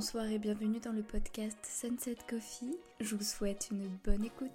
bonsoir et bienvenue dans le podcast Sunset Coffee. Je vous souhaite une bonne écoute.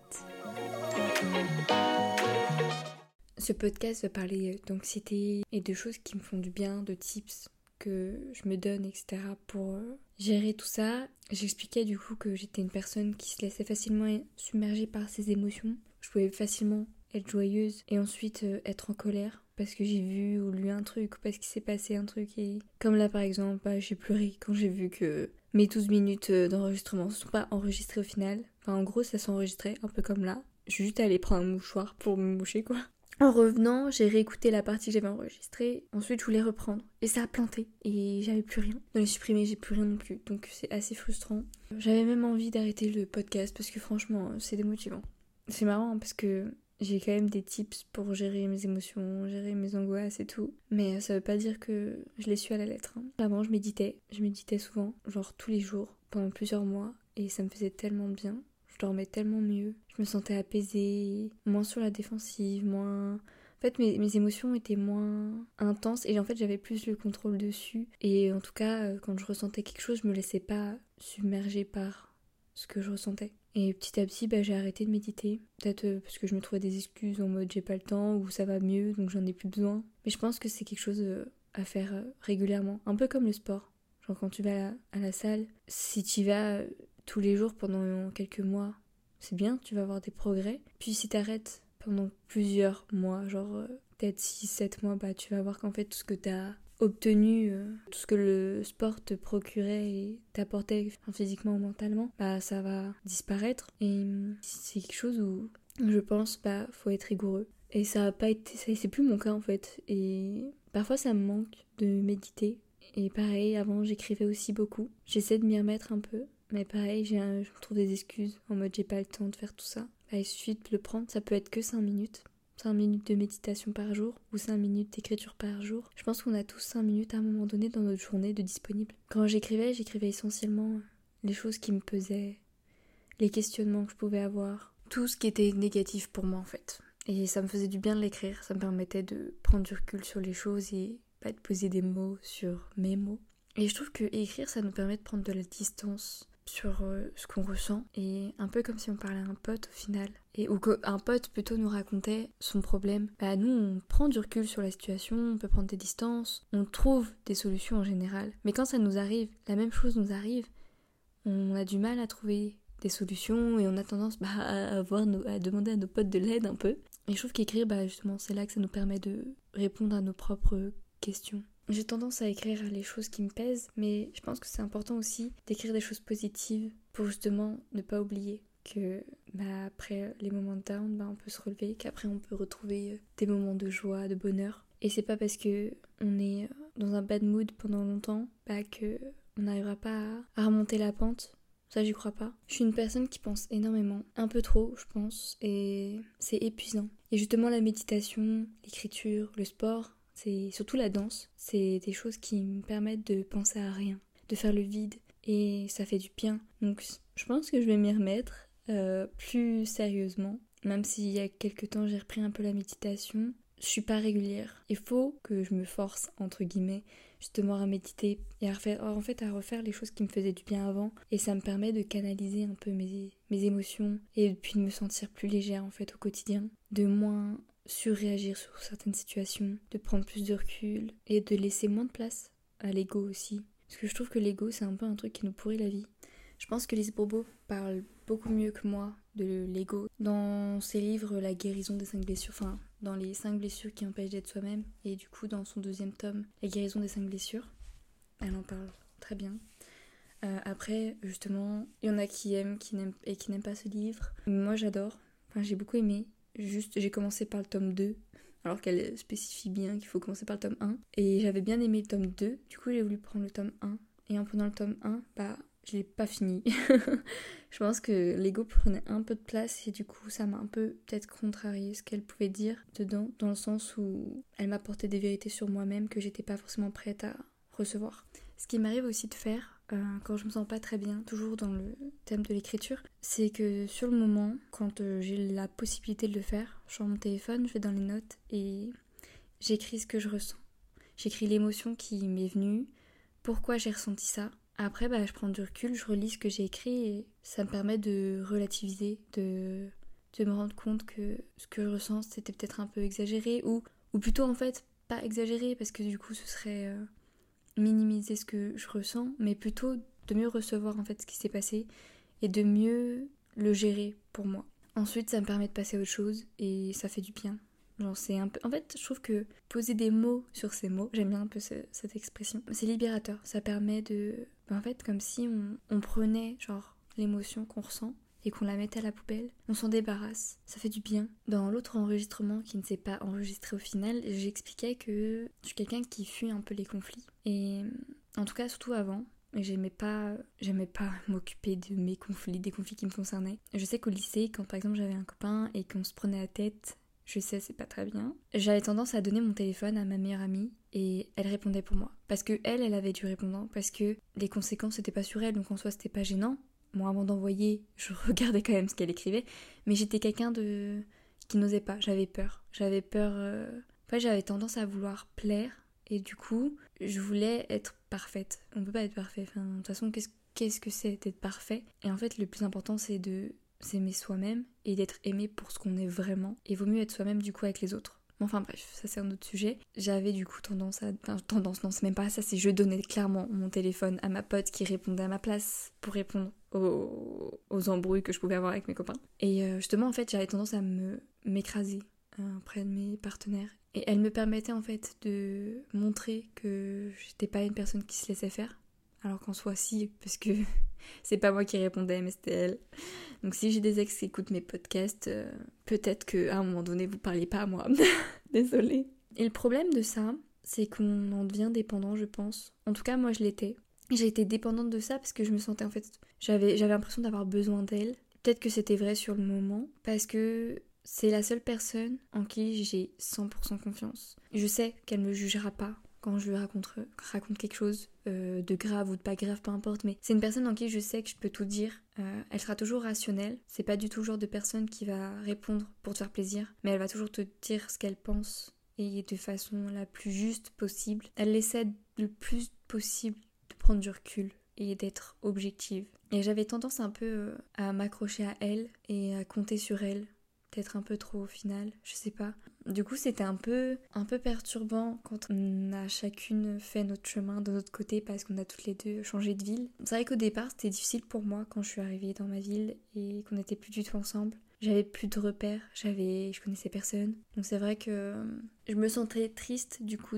Ce podcast va parler d'anxiété et de choses qui me font du bien, de tips que je me donne, etc. pour euh, gérer tout ça. J'expliquais du coup que j'étais une personne qui se laissait facilement submerger par ses émotions. Je pouvais facilement être joyeuse et ensuite euh, être en colère parce que j'ai vu ou lu un truc ou parce qu'il s'est passé un truc et comme là par exemple bah, j'ai pleuré quand j'ai vu que mes 12 minutes euh, d'enregistrement ne sont pas enregistrées au final enfin en gros ça s'enregistrait un peu comme là je suis juste allée prendre un mouchoir pour me moucher quoi en revenant, j'ai réécouté la partie que j'avais enregistrée. Ensuite, je voulais reprendre. Et ça a planté. Et j'avais plus rien. Dans les supprimés, j'ai plus rien non plus. Donc c'est assez frustrant. J'avais même envie d'arrêter le podcast parce que franchement, c'est démotivant. C'est marrant hein, parce que j'ai quand même des tips pour gérer mes émotions, gérer mes angoisses et tout. Mais ça veut pas dire que je les suis à la lettre. Hein. Avant, je méditais. Je méditais souvent, genre tous les jours, pendant plusieurs mois. Et ça me faisait tellement bien. Je dormais tellement mieux. Je me sentais apaisée, moins sur la défensive, moins... En fait, mes, mes, émotions étaient moins intenses et en fait, j'avais plus le contrôle dessus. Et en tout cas, euh, quand je ressentais quelque chose, je me laissais pas submerger par ce que je ressentais. Et petit à petit, bah, j'ai arrêté de méditer. Peut-être euh, parce que je me trouvais des excuses en mode j'ai pas le temps ou ça va mieux donc j'en ai plus besoin. Mais je pense que c'est quelque chose euh, à faire euh, régulièrement. Un peu comme le sport. Genre quand tu vas à la, salle, si tu vas tous les jours pendant quelques mois, c'est bien, tu vas avoir des progrès. Puis si t'arrêtes pendant plusieurs mois, genre peut-être 6-7 mois, bah tu vas voir qu'en fait tout ce que t'as obtenu euh, tout ce que le sport te procurait et t'apportait physiquement ou mentalement, bah ça va disparaître. Et c'est quelque chose où je pense bah faut être rigoureux. Et ça a pas été, c'est plus mon cas en fait. Et parfois ça me manque de méditer. Et pareil, avant j'écrivais aussi beaucoup. J'essaie de m'y remettre un peu. Mais pareil, j'ai je trouve des excuses en mode j'ai pas le temps de faire tout ça. Bah, il le prendre, ça peut être que 5 minutes. 5 minutes de méditation par jour ou 5 minutes d'écriture par jour. Je pense qu'on a tous 5 minutes à un moment donné dans notre journée de disponible. Quand j'écrivais, j'écrivais essentiellement les choses qui me pesaient, les questionnements que je pouvais avoir, tout ce qui était négatif pour moi en fait. Et ça me faisait du bien de l'écrire, ça me permettait de prendre du recul sur les choses et pas de poser des mots sur mes mots. Et je trouve que écrire, ça nous permet de prendre de la distance sur euh, ce qu'on ressent. Et un peu comme si on parlait à un pote au final. Et ou qu'un pote plutôt nous racontait son problème. Bah nous on prend du recul sur la situation on peut prendre des distances on trouve des solutions en général. Mais quand ça nous arrive la même chose nous arrive on a du mal à trouver des solutions et on a tendance bah, à, avoir à demander à nos potes de l'aide un peu. Et je trouve qu'écrire bah justement c'est là que ça nous permet de répondre à nos propres questions j'ai tendance à écrire les choses qui me pèsent, mais je pense que c'est important aussi d'écrire des choses positives pour justement ne pas oublier que bah, après les moments de down, bah, on peut se relever, qu'après on peut retrouver euh, des moments de joie, de bonheur. Et c'est pas parce que on est euh, dans un bad mood pendant longtemps bah, que on n'arrivera pas à, à remonter la pente. Ça, j'y crois pas. Je suis une personne qui pense énormément, un peu trop, je pense, et c'est épuisant. Et justement, la méditation, l'écriture, le sport, c'est surtout la danse. C'est des choses qui me permettent de penser à rien, de faire le vide. Et ça fait du bien. Donc je pense que je vais m'y remettre euh, plus sérieusement. Même s'il y a quelques temps j'ai repris un peu la méditation, je suis pas régulière. Il faut que je me force, entre guillemets, justement à méditer et à refaire, en fait, à refaire les choses qui me faisaient du bien avant. Et ça me permet de canaliser un peu mes, mes émotions et puis de me sentir plus légère, en fait, au quotidien. De moins surréagir sur certaines situations, de prendre plus de recul et de laisser moins de place à l'ego aussi. Parce que je trouve que l'ego, c'est un peu un truc qui nous pourrit la vie. Je pense que Lise Bourbeau parle beaucoup mieux que moi de l'ego dans ses livres La guérison des cinq blessures, enfin dans les cinq blessures qui empêchent d'être soi-même, et du coup dans son deuxième tome, La guérison des cinq blessures. Elle en parle très bien. Euh, après, justement, il y en a qui aiment qui n'aiment, et qui n'aiment pas ce livre. Moi j'adore, enfin j'ai beaucoup aimé. Juste, j'ai commencé par le tome 2, alors qu'elle spécifie bien qu'il faut commencer par le tome 1. Et j'avais bien aimé le tome 2, du coup j'ai voulu prendre le tome 1. Et en prenant le tome 1, bah, je l'ai pas fini. je pense que l'ego prenait un peu de place et du coup ça m'a un peu peut-être contrarié ce qu'elle pouvait dire dedans, dans le sens où elle m'apportait des vérités sur moi-même que j'étais pas forcément prête à recevoir. Ce qui m'arrive aussi de faire, euh, quand je me sens pas très bien, toujours dans le thème de l'écriture, c'est que sur le moment, quand euh, j'ai la possibilité de le faire, je prends mon téléphone, je vais dans les notes et j'écris ce que je ressens. J'écris l'émotion qui m'est venue, pourquoi j'ai ressenti ça, Après, bah, je prends du recul, je relis ce que j'ai écrit et ça me permet de relativiser, de, de me rendre compte que ce que je ressens c'était peut-être un peu exagéré ou, ou plutôt en fait pas exagéré parce que du coup ce serait euh, minimiser ce que je ressens, mais plutôt de mieux recevoir en fait ce qui s'est passé et de mieux le gérer pour moi. Ensuite, ça me permet de passer à autre chose et ça fait du bien. Genre, c'est un peu. En fait, je trouve que poser des mots sur ces mots, j'aime bien un peu cette expression, c'est libérateur. Ça permet de. Ben, en fait, comme si on, on prenait, genre, l'émotion qu'on ressent et qu'on la mettait à la poubelle, on s'en débarrasse, ça fait du bien. Dans l'autre enregistrement qui ne s'est pas enregistré au final, j'expliquais que je suis quelqu'un qui fuit un peu les conflits. Et en tout cas, surtout avant, j'aimais pas j'aimais pas m'occuper de mes conflits des conflits qui me concernaient. Je sais qu'au lycée quand par exemple j'avais un copain et qu'on se prenait la tête je sais c'est pas très bien. J'avais tendance à donner mon téléphone à ma meilleure amie et elle répondait pour moi. Parce que elle elle avait du répondant parce que les conséquences c'était pas sur elle donc en soi c'était pas gênant moi avant d'envoyer, je regardais quand même ce qu'elle écrivait, mais j'étais quelqu'un de qui n'osait pas, j'avais peur. J'avais peur euh, enfin j'avais tendance à vouloir plaire et du coup, je voulais être parfaite. On peut pas être parfait. Enfin, de toute façon, qu'est-ce qu'est-ce que c'est d'être parfait? Et en fait, le plus important c'est de s'aimer soi-même et d'être aimé pour ce qu'on est vraiment. Et vaut mieux être soi-même du coup avec les autres. Enfin bref, ça c'est un autre sujet. J'avais du coup tendance à... Tendance, non c'est même pas ça, c'est je donnais clairement mon téléphone à ma pote qui répondait à ma place pour répondre aux, embrouilles que je pouvais avoir avec mes copains. Et euh, justement, en fait, j'avais tendance à me m'écraser euh, auprès de mes partenaires. Et elle me permettait en fait de montrer que j'étais pas une personne qui se laissait faire. Alors qu'en soit si, parce que c'est pas moi qui répondais, mais c'était elle. Donc si j'ai des ex qui écoutent mes podcasts, euh, peut-être qu'à un moment donné vous parliez pas à moi. Désolée. Et le problème de ça, c'est qu'on en devient dépendant, je pense. En tout cas, moi je l'étais. J'ai été dépendante de ça parce que je me sentais en fait. J'avais, j'avais l'impression d'avoir besoin d'elle. Peut-être que c'était vrai sur le moment parce que c'est la seule personne en qui j'ai 100% confiance. Je sais qu'elle me jugera pas quand je lui raconte, quelque chose euh, de grave ou de pas grave, peu importe, mais c'est une personne en qui je sais que je peux tout dire. Euh, elle sera toujours rationnelle. C'est pas du tout le genre de personne qui va répondre pour te faire plaisir, mais elle va toujours te dire ce qu'elle pense et de façon la plus juste possible. Elle essaie le plus possible prendre du recul et d'être objective. Et j'avais tendance un peu euh, à m'accrocher à elle et à compter sur elle, peut-être un peu trop au final, je sais pas. Du coup, c'était un peu un peu perturbant quand on a chacune fait notre chemin de notre côté parce qu'on a toutes les deux changé de ville. C'est vrai qu'au départ, c'était difficile pour moi quand je suis arrivée dans ma ville et qu'on n'était plus du tout ensemble. J'avais plus de repères, j'avais je connaissais personne. Donc c'est vrai que je me sentais triste du coup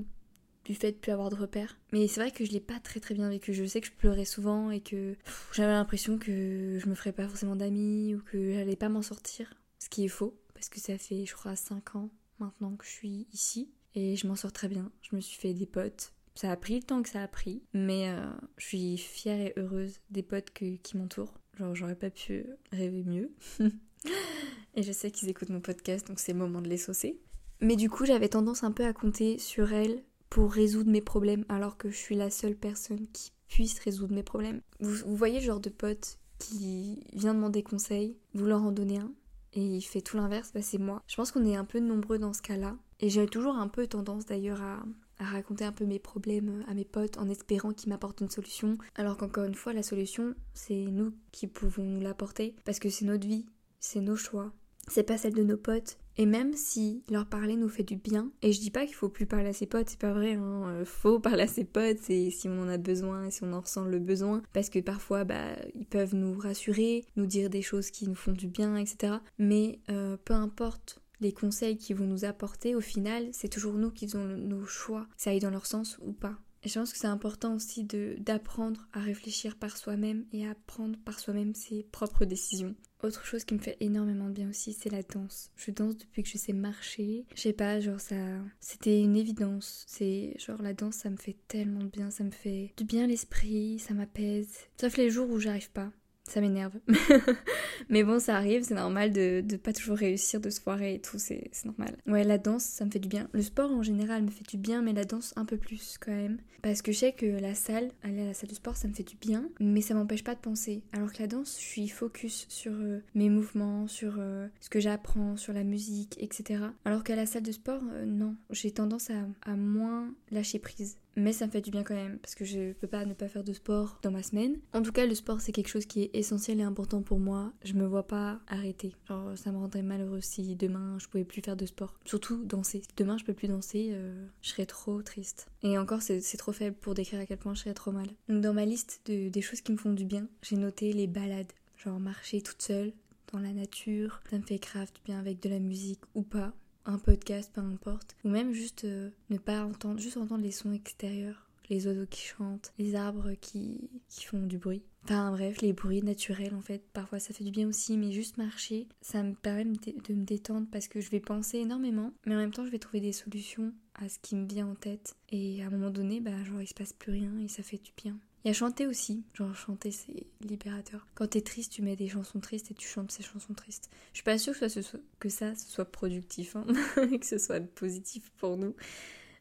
du fait de plus avoir de repères. Mais c'est vrai que je l'ai pas très très bien vécu. Je sais que je pleurais souvent et que j'avais l'impression que je me ferais pas forcément d'amis ou que j'allais pas m'en sortir. Ce qui est faux, parce que ça fait, je crois, 5 ans maintenant que je suis ici et je m'en sors très bien. Je me suis fait des potes. Ça a pris le temps que ça a pris, mais euh, je suis fière et heureuse des potes qui m'entourent. Genre, j'aurais pas pu rêver mieux. et je sais qu'ils écoutent mon podcast, donc c'est le moment de les saucer. Mais du coup, j'avais tendance un peu à compter sur elles pour résoudre mes problèmes alors que je suis la seule personne qui puisse résoudre mes problèmes. Vous, voyez le genre de pote qui vient demander conseil, vous leur en donnez un et il fait tout l'inverse, bah c'est moi. Je pense qu'on est un peu nombreux dans ce cas-là. Et j'ai toujours un peu tendance d'ailleurs à, à, raconter un peu mes problèmes à mes potes en espérant qu'ils m'apportent une solution. Alors qu'encore une fois, la solution, c'est nous qui pouvons nous l'apporter parce que c'est notre vie, c'est nos choix, c'est pas celle de nos potes. Et même si leur parler nous fait du bien, et je dis pas qu'il faut plus parler à ses potes, c'est pas vrai, hein, euh, faut parler à ses potes, c'est si on en a besoin, si on en ressent le besoin, parce que parfois, bah, ils peuvent nous rassurer, nous dire des choses qui nous font du bien, etc. Mais euh, peu importe les conseils qu'ils vont nous apporter, au final, c'est toujours nous qui faisons nos choix, ça aille dans leur sens ou pas. Et je pense que c'est important aussi d'apprendre à réfléchir par soi-même et à prendre par soi-même ses propres décisions. Autre chose qui me fait énormément de bien aussi, c'est la danse. Je danse depuis que je sais marcher. Je sais pas, genre ça. C'était une évidence. C'est genre la danse, ça me fait tellement de bien. Ça me fait du bien l'esprit, ça m'apaise. Sauf les jours où j'arrive pas ça m'énerve. mais bon, ça arrive, c'est normal de, de pas toujours réussir, de se foirer et tout, c'est normal. Ouais, la danse, ça me fait du bien. Le sport en général me fait du bien, mais la danse un peu plus quand même. Parce que je sais que la salle, aller à la salle de sport, ça me fait du bien, mais ça m'empêche pas de penser. Alors que la danse, je suis focus sur euh, mes mouvements, sur euh, ce que j'apprends, sur la musique, etc. Alors qu'à la salle de sport, euh, non. J'ai tendance à, à moins lâcher prise. Mais ça me fait du bien quand même parce que je peux pas ne pas faire de sport dans ma semaine. En tout cas, le sport c'est quelque chose qui est essentiel et important pour moi. Je me vois pas arrêter. Genre, ça me rendrait malheureux si demain je pouvais plus faire de sport. Surtout danser. Demain je peux plus danser, euh, je serais trop triste. Et encore, c'est trop faible pour décrire à quel point je serais trop mal. Donc, dans ma liste de, des choses qui me font du bien, j'ai noté les balades. Genre, marcher toute seule dans la nature. Ça me fait grave du bien avec de la musique ou pas un podcast, peu importe, ou même juste euh, ne pas entendre, juste entendre les sons extérieurs, les oiseaux qui chantent, les arbres qui, qui font du bruit. Enfin bref, les bruits naturels en fait, parfois ça fait du bien aussi, mais juste marcher, ça me permet de me détendre parce que je vais penser énormément, mais en même temps je vais trouver des solutions à ce qui me vient en tête. Et à un moment donné, bah genre il se passe plus rien et ça fait du bien. Il y a chanter aussi, genre chanter c'est libérateur. Quand t'es triste, tu mets des chansons tristes et tu chantes ces chansons tristes. Je suis pas sûre que ça, soit, que ça soit productif, hein, que ce soit positif pour nous.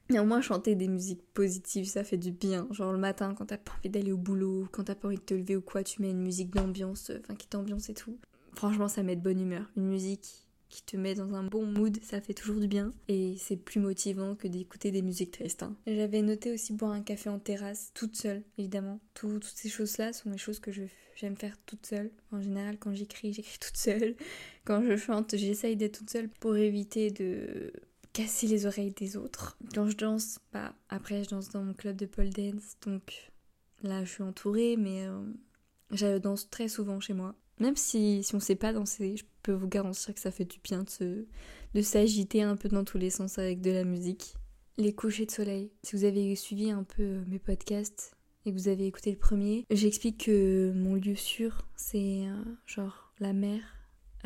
Mais au moins chanter des musiques positives, ça fait du bien. Genre le matin quand t'as pas envie d'aller au boulot, quand t'as pas envie de te lever ou quoi, tu mets une musique d'ambiance, enfin qui t'ambiance et tout. Franchement ça met de bonne humeur. Une musique qui te met dans un bon mood, ça fait toujours du bien. Et c'est plus motivant que d'écouter des musiques tristes. Hein. J'avais noté aussi boire un café en terrasse, toute seule, évidemment. toutes ces choses-là sont les choses que j'aime faire toute seule. En général, quand j'écris, j'écris toute seule. Quand je chante, j'essaye d'être toute seule pour éviter de casser les oreilles des autres. Quand je danse, bah après je danse dans mon club de pole dance, donc là je suis entourée, mais euh, je danse très souvent chez moi. Même si, si on sait pas danser, je peux vous garantir que ça fait du bien de, de s'agiter un peu dans tous les sens avec de la musique. Les couchers de soleil. Si vous avez suivi un peu euh, mes podcasts et que vous avez écouté le premier, j'explique que mon lieu sûr, c'est euh, genre la mer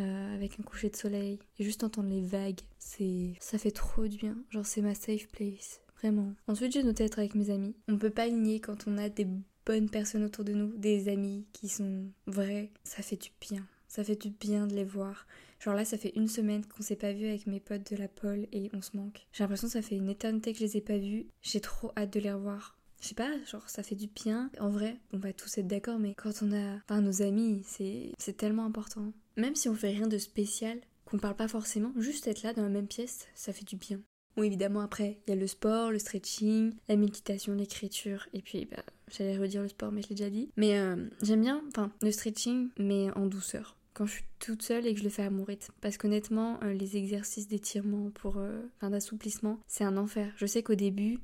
euh, avec un coucher de soleil et juste entendre les vagues. C'est ça fait trop du bien. Genre c'est ma safe place. Vraiment. Ensuite, j'ai noté être avec mes amis. On peut pas nier quand on a des bonnes personnes autour de nous, des amis qui sont vrais, ça fait du bien. Ça fait du bien de les voir. Genre là, ça fait une semaine qu'on s'est pas vu avec mes potes de la pole et on se manque. J'ai l'impression que ça fait une éternité que je les ai pas vus. J'ai trop hâte de les revoir. Je sais pas, genre ça fait du bien. En vrai, on va tous être d'accord, mais quand on a enfin, nos amis, c'est c'est tellement important. Même si on fait rien de spécial, qu'on parle pas forcément, juste être là dans la même pièce, ça fait du bien. Bon, évidemment, après, il y a le sport, le stretching, la méditation, l'écriture, et puis, bah, j'allais redire le sport, mais je l'ai déjà dit. Mais euh, j'aime bien, enfin, le stretching, mais en douceur quand je suis toute seule et que je le fais à mon rythme. Parce qu'honnêtement, euh, les exercices d'étirement pour, euh, enfin d'assouplissement, c'est un enfer. Je sais qu'au début,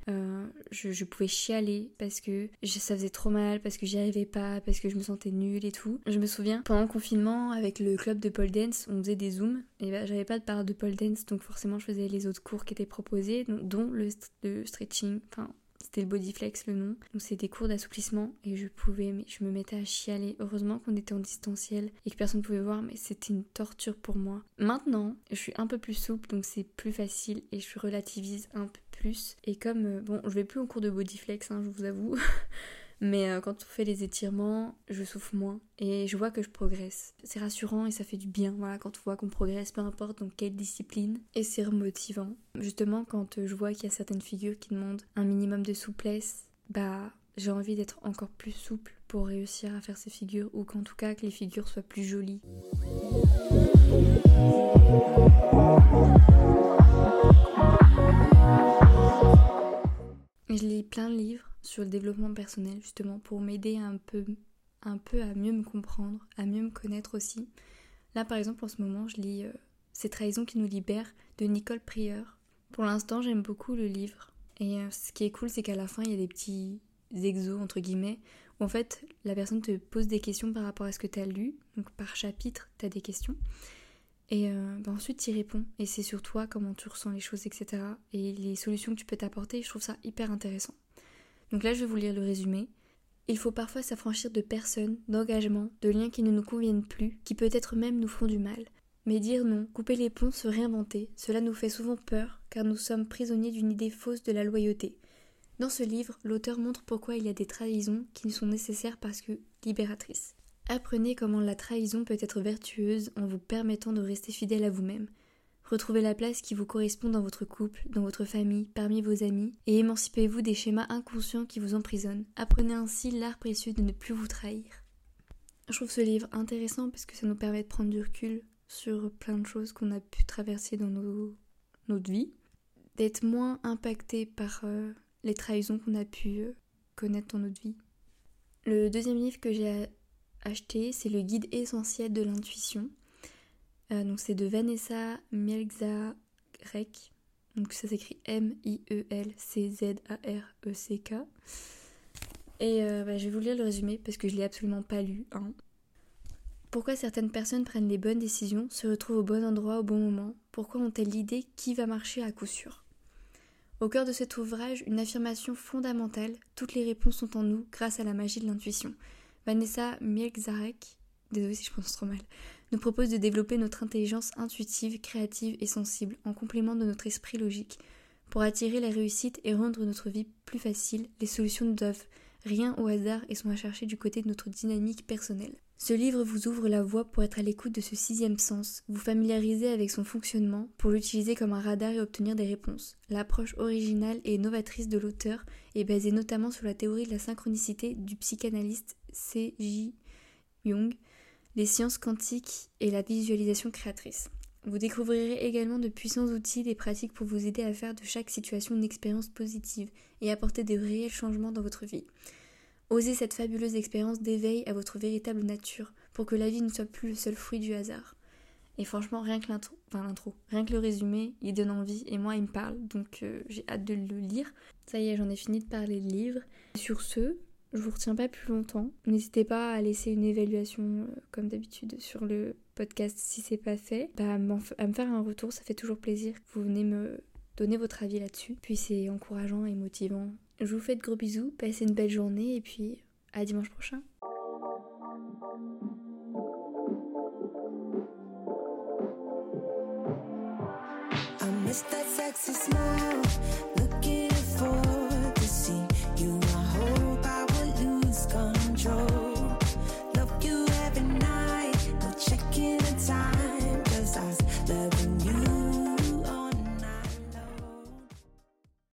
je, pouvais chialer parce que ça faisait trop mal, parce que j'y arrivais pas, parce que je me sentais nulle et tout. Je me souviens, pendant le confinement, avec le club de pole dance, on faisait des zooms et bah, j'avais pas de part de pole dance, donc forcément je faisais les autres cours qui étaient proposés, dont le, le stretching, enfin c'était le Bodyflex le nom. Donc c'était des cours d'assouplissement et je pouvais, mais je me mettais à chialer. Heureusement qu'on était en distanciel et que personne ne pouvait voir, mais c'était une torture pour moi. Maintenant, je suis un peu plus souple donc c'est plus facile et je relativise un peu plus. Et comme, euh, bon, je vais plus au cours de Bodyflex, hein, je vous avoue. Mais euh, quand on fait les étirements, je souffre moins et je vois que je progresse. C'est rassurant et ça fait du bien, voilà, quand on voit qu'on progresse, peu importe dans quelle discipline. Et c'est remotivant. Justement, quand je vois qu'il y a certaines figures qui demandent un minimum de souplesse, bah j'ai envie d'être encore plus souple pour réussir à faire ces figures ou qu'en tout cas que les figures soient plus jolies. Je lis plein de livres sur le développement personnel justement pour m'aider un peu, un peu à mieux me comprendre, à mieux me connaître aussi. Là par exemple en ce moment je lis euh, Ces trahisons qui nous libèrent de Nicole Prieur. Pour l'instant j'aime beaucoup le livre et euh, ce qui est cool c'est qu'à la fin il y a des petits exos entre guillemets où en fait la personne te pose des questions par rapport à ce que tu as lu. Donc par chapitre tu as des questions. Et euh, bah, ensuite, tu y réponds. Et c'est sur toi, comment tu ressens les choses, etc. Et les solutions que tu peux t'apporter. Je trouve ça hyper intéressant. Donc là, je vais vous lire le résumé. Il faut parfois s'affranchir de personnes, d'engagements, de liens qui ne nous conviennent plus, qui peut-être même nous font du mal. Mais dire non, couper les ponts, se réinventer, cela nous fait souvent peur, car nous sommes prisonniers d'une idée fausse de la loyauté. Dans ce livre, l'auteur montre pourquoi il y a des trahisons qui sont nécessaires parce que libératrices. Apprenez comment la trahison peut être vertueuse en vous permettant de rester fidèle à vous-même, Retrouvez la place qui vous correspond dans votre couple, dans votre famille, parmi vos amis, et émancipez-vous des schémas inconscients qui vous emprisonnent. Apprenez ainsi l'art précieux de ne plus vous trahir. Je trouve ce livre intéressant parce que ça nous permet de prendre du recul sur plein de choses qu'on a pu traverser dans nos, notre vie, d'être moins impacté par euh, les trahisons qu'on a pu euh, connaître dans notre vie. Le deuxième livre que j'ai acheté, c'est le guide essentiel de l'intuition. Euh, donc c'est de Vanessa Mielczarek. Donc ça s'écrit M-I-E-L-C-Z-A-R-E-C-K. Et euh, bah, je vais vous lire le résumé parce que je l'ai absolument pas lu. Hein. Pourquoi certaines personnes prennent les bonnes décisions, se retrouvent au bon endroit au bon moment? Pourquoi ont-elles l'idée qui va marcher à coup sûr? Au cœur de cet ouvrage, une affirmation fondamentale toutes les réponses sont en nous grâce à la magie de l'intuition. Vanessa Mielczarek, désolée si je prononce trop mal, nous propose de développer notre intelligence intuitive, créative et sensible en complément de notre esprit logique. Pour attirer la réussite et rendre notre vie plus facile, les solutions ne doivent rien au hasard et sont à chercher du côté de notre dynamique personnelle. Ce livre vous ouvre la voie pour être à l'écoute de ce sixième sens, vous familiariser avec son fonctionnement pour l'utiliser comme un radar et obtenir des réponses. L'approche originale et novatrice de l'auteur est basée notamment sur la théorie de la synchronicité du psychanalyste C.J. Jung, les sciences quantiques et la visualisation créatrice. Vous découvrirez également de puissants outils et pratiques pour vous aider à faire de chaque situation une expérience positive et apporter de réels changements dans votre vie. Osez cette fabuleuse expérience d'éveil à votre véritable nature pour que la vie ne soit plus le seul fruit du hasard. Et franchement, rien que l'intro, enfin l'intro, rien que le résumé, il donne envie et moi il me parle, donc euh, j'ai hâte de le lire. Ça y est, j'en ai fini de parler de livre. Sur ce, je vous retiens pas plus longtemps. N'hésitez pas à laisser une évaluation euh, comme d'habitude sur le podcast si c'est pas fait. Bah, à me faire un retour, ça fait toujours plaisir. Vous venez me donner votre avis là-dessus. Puis c'est encourageant et motivant je vous fais de gros bisous, passez une belle journée et puis à dimanche prochain.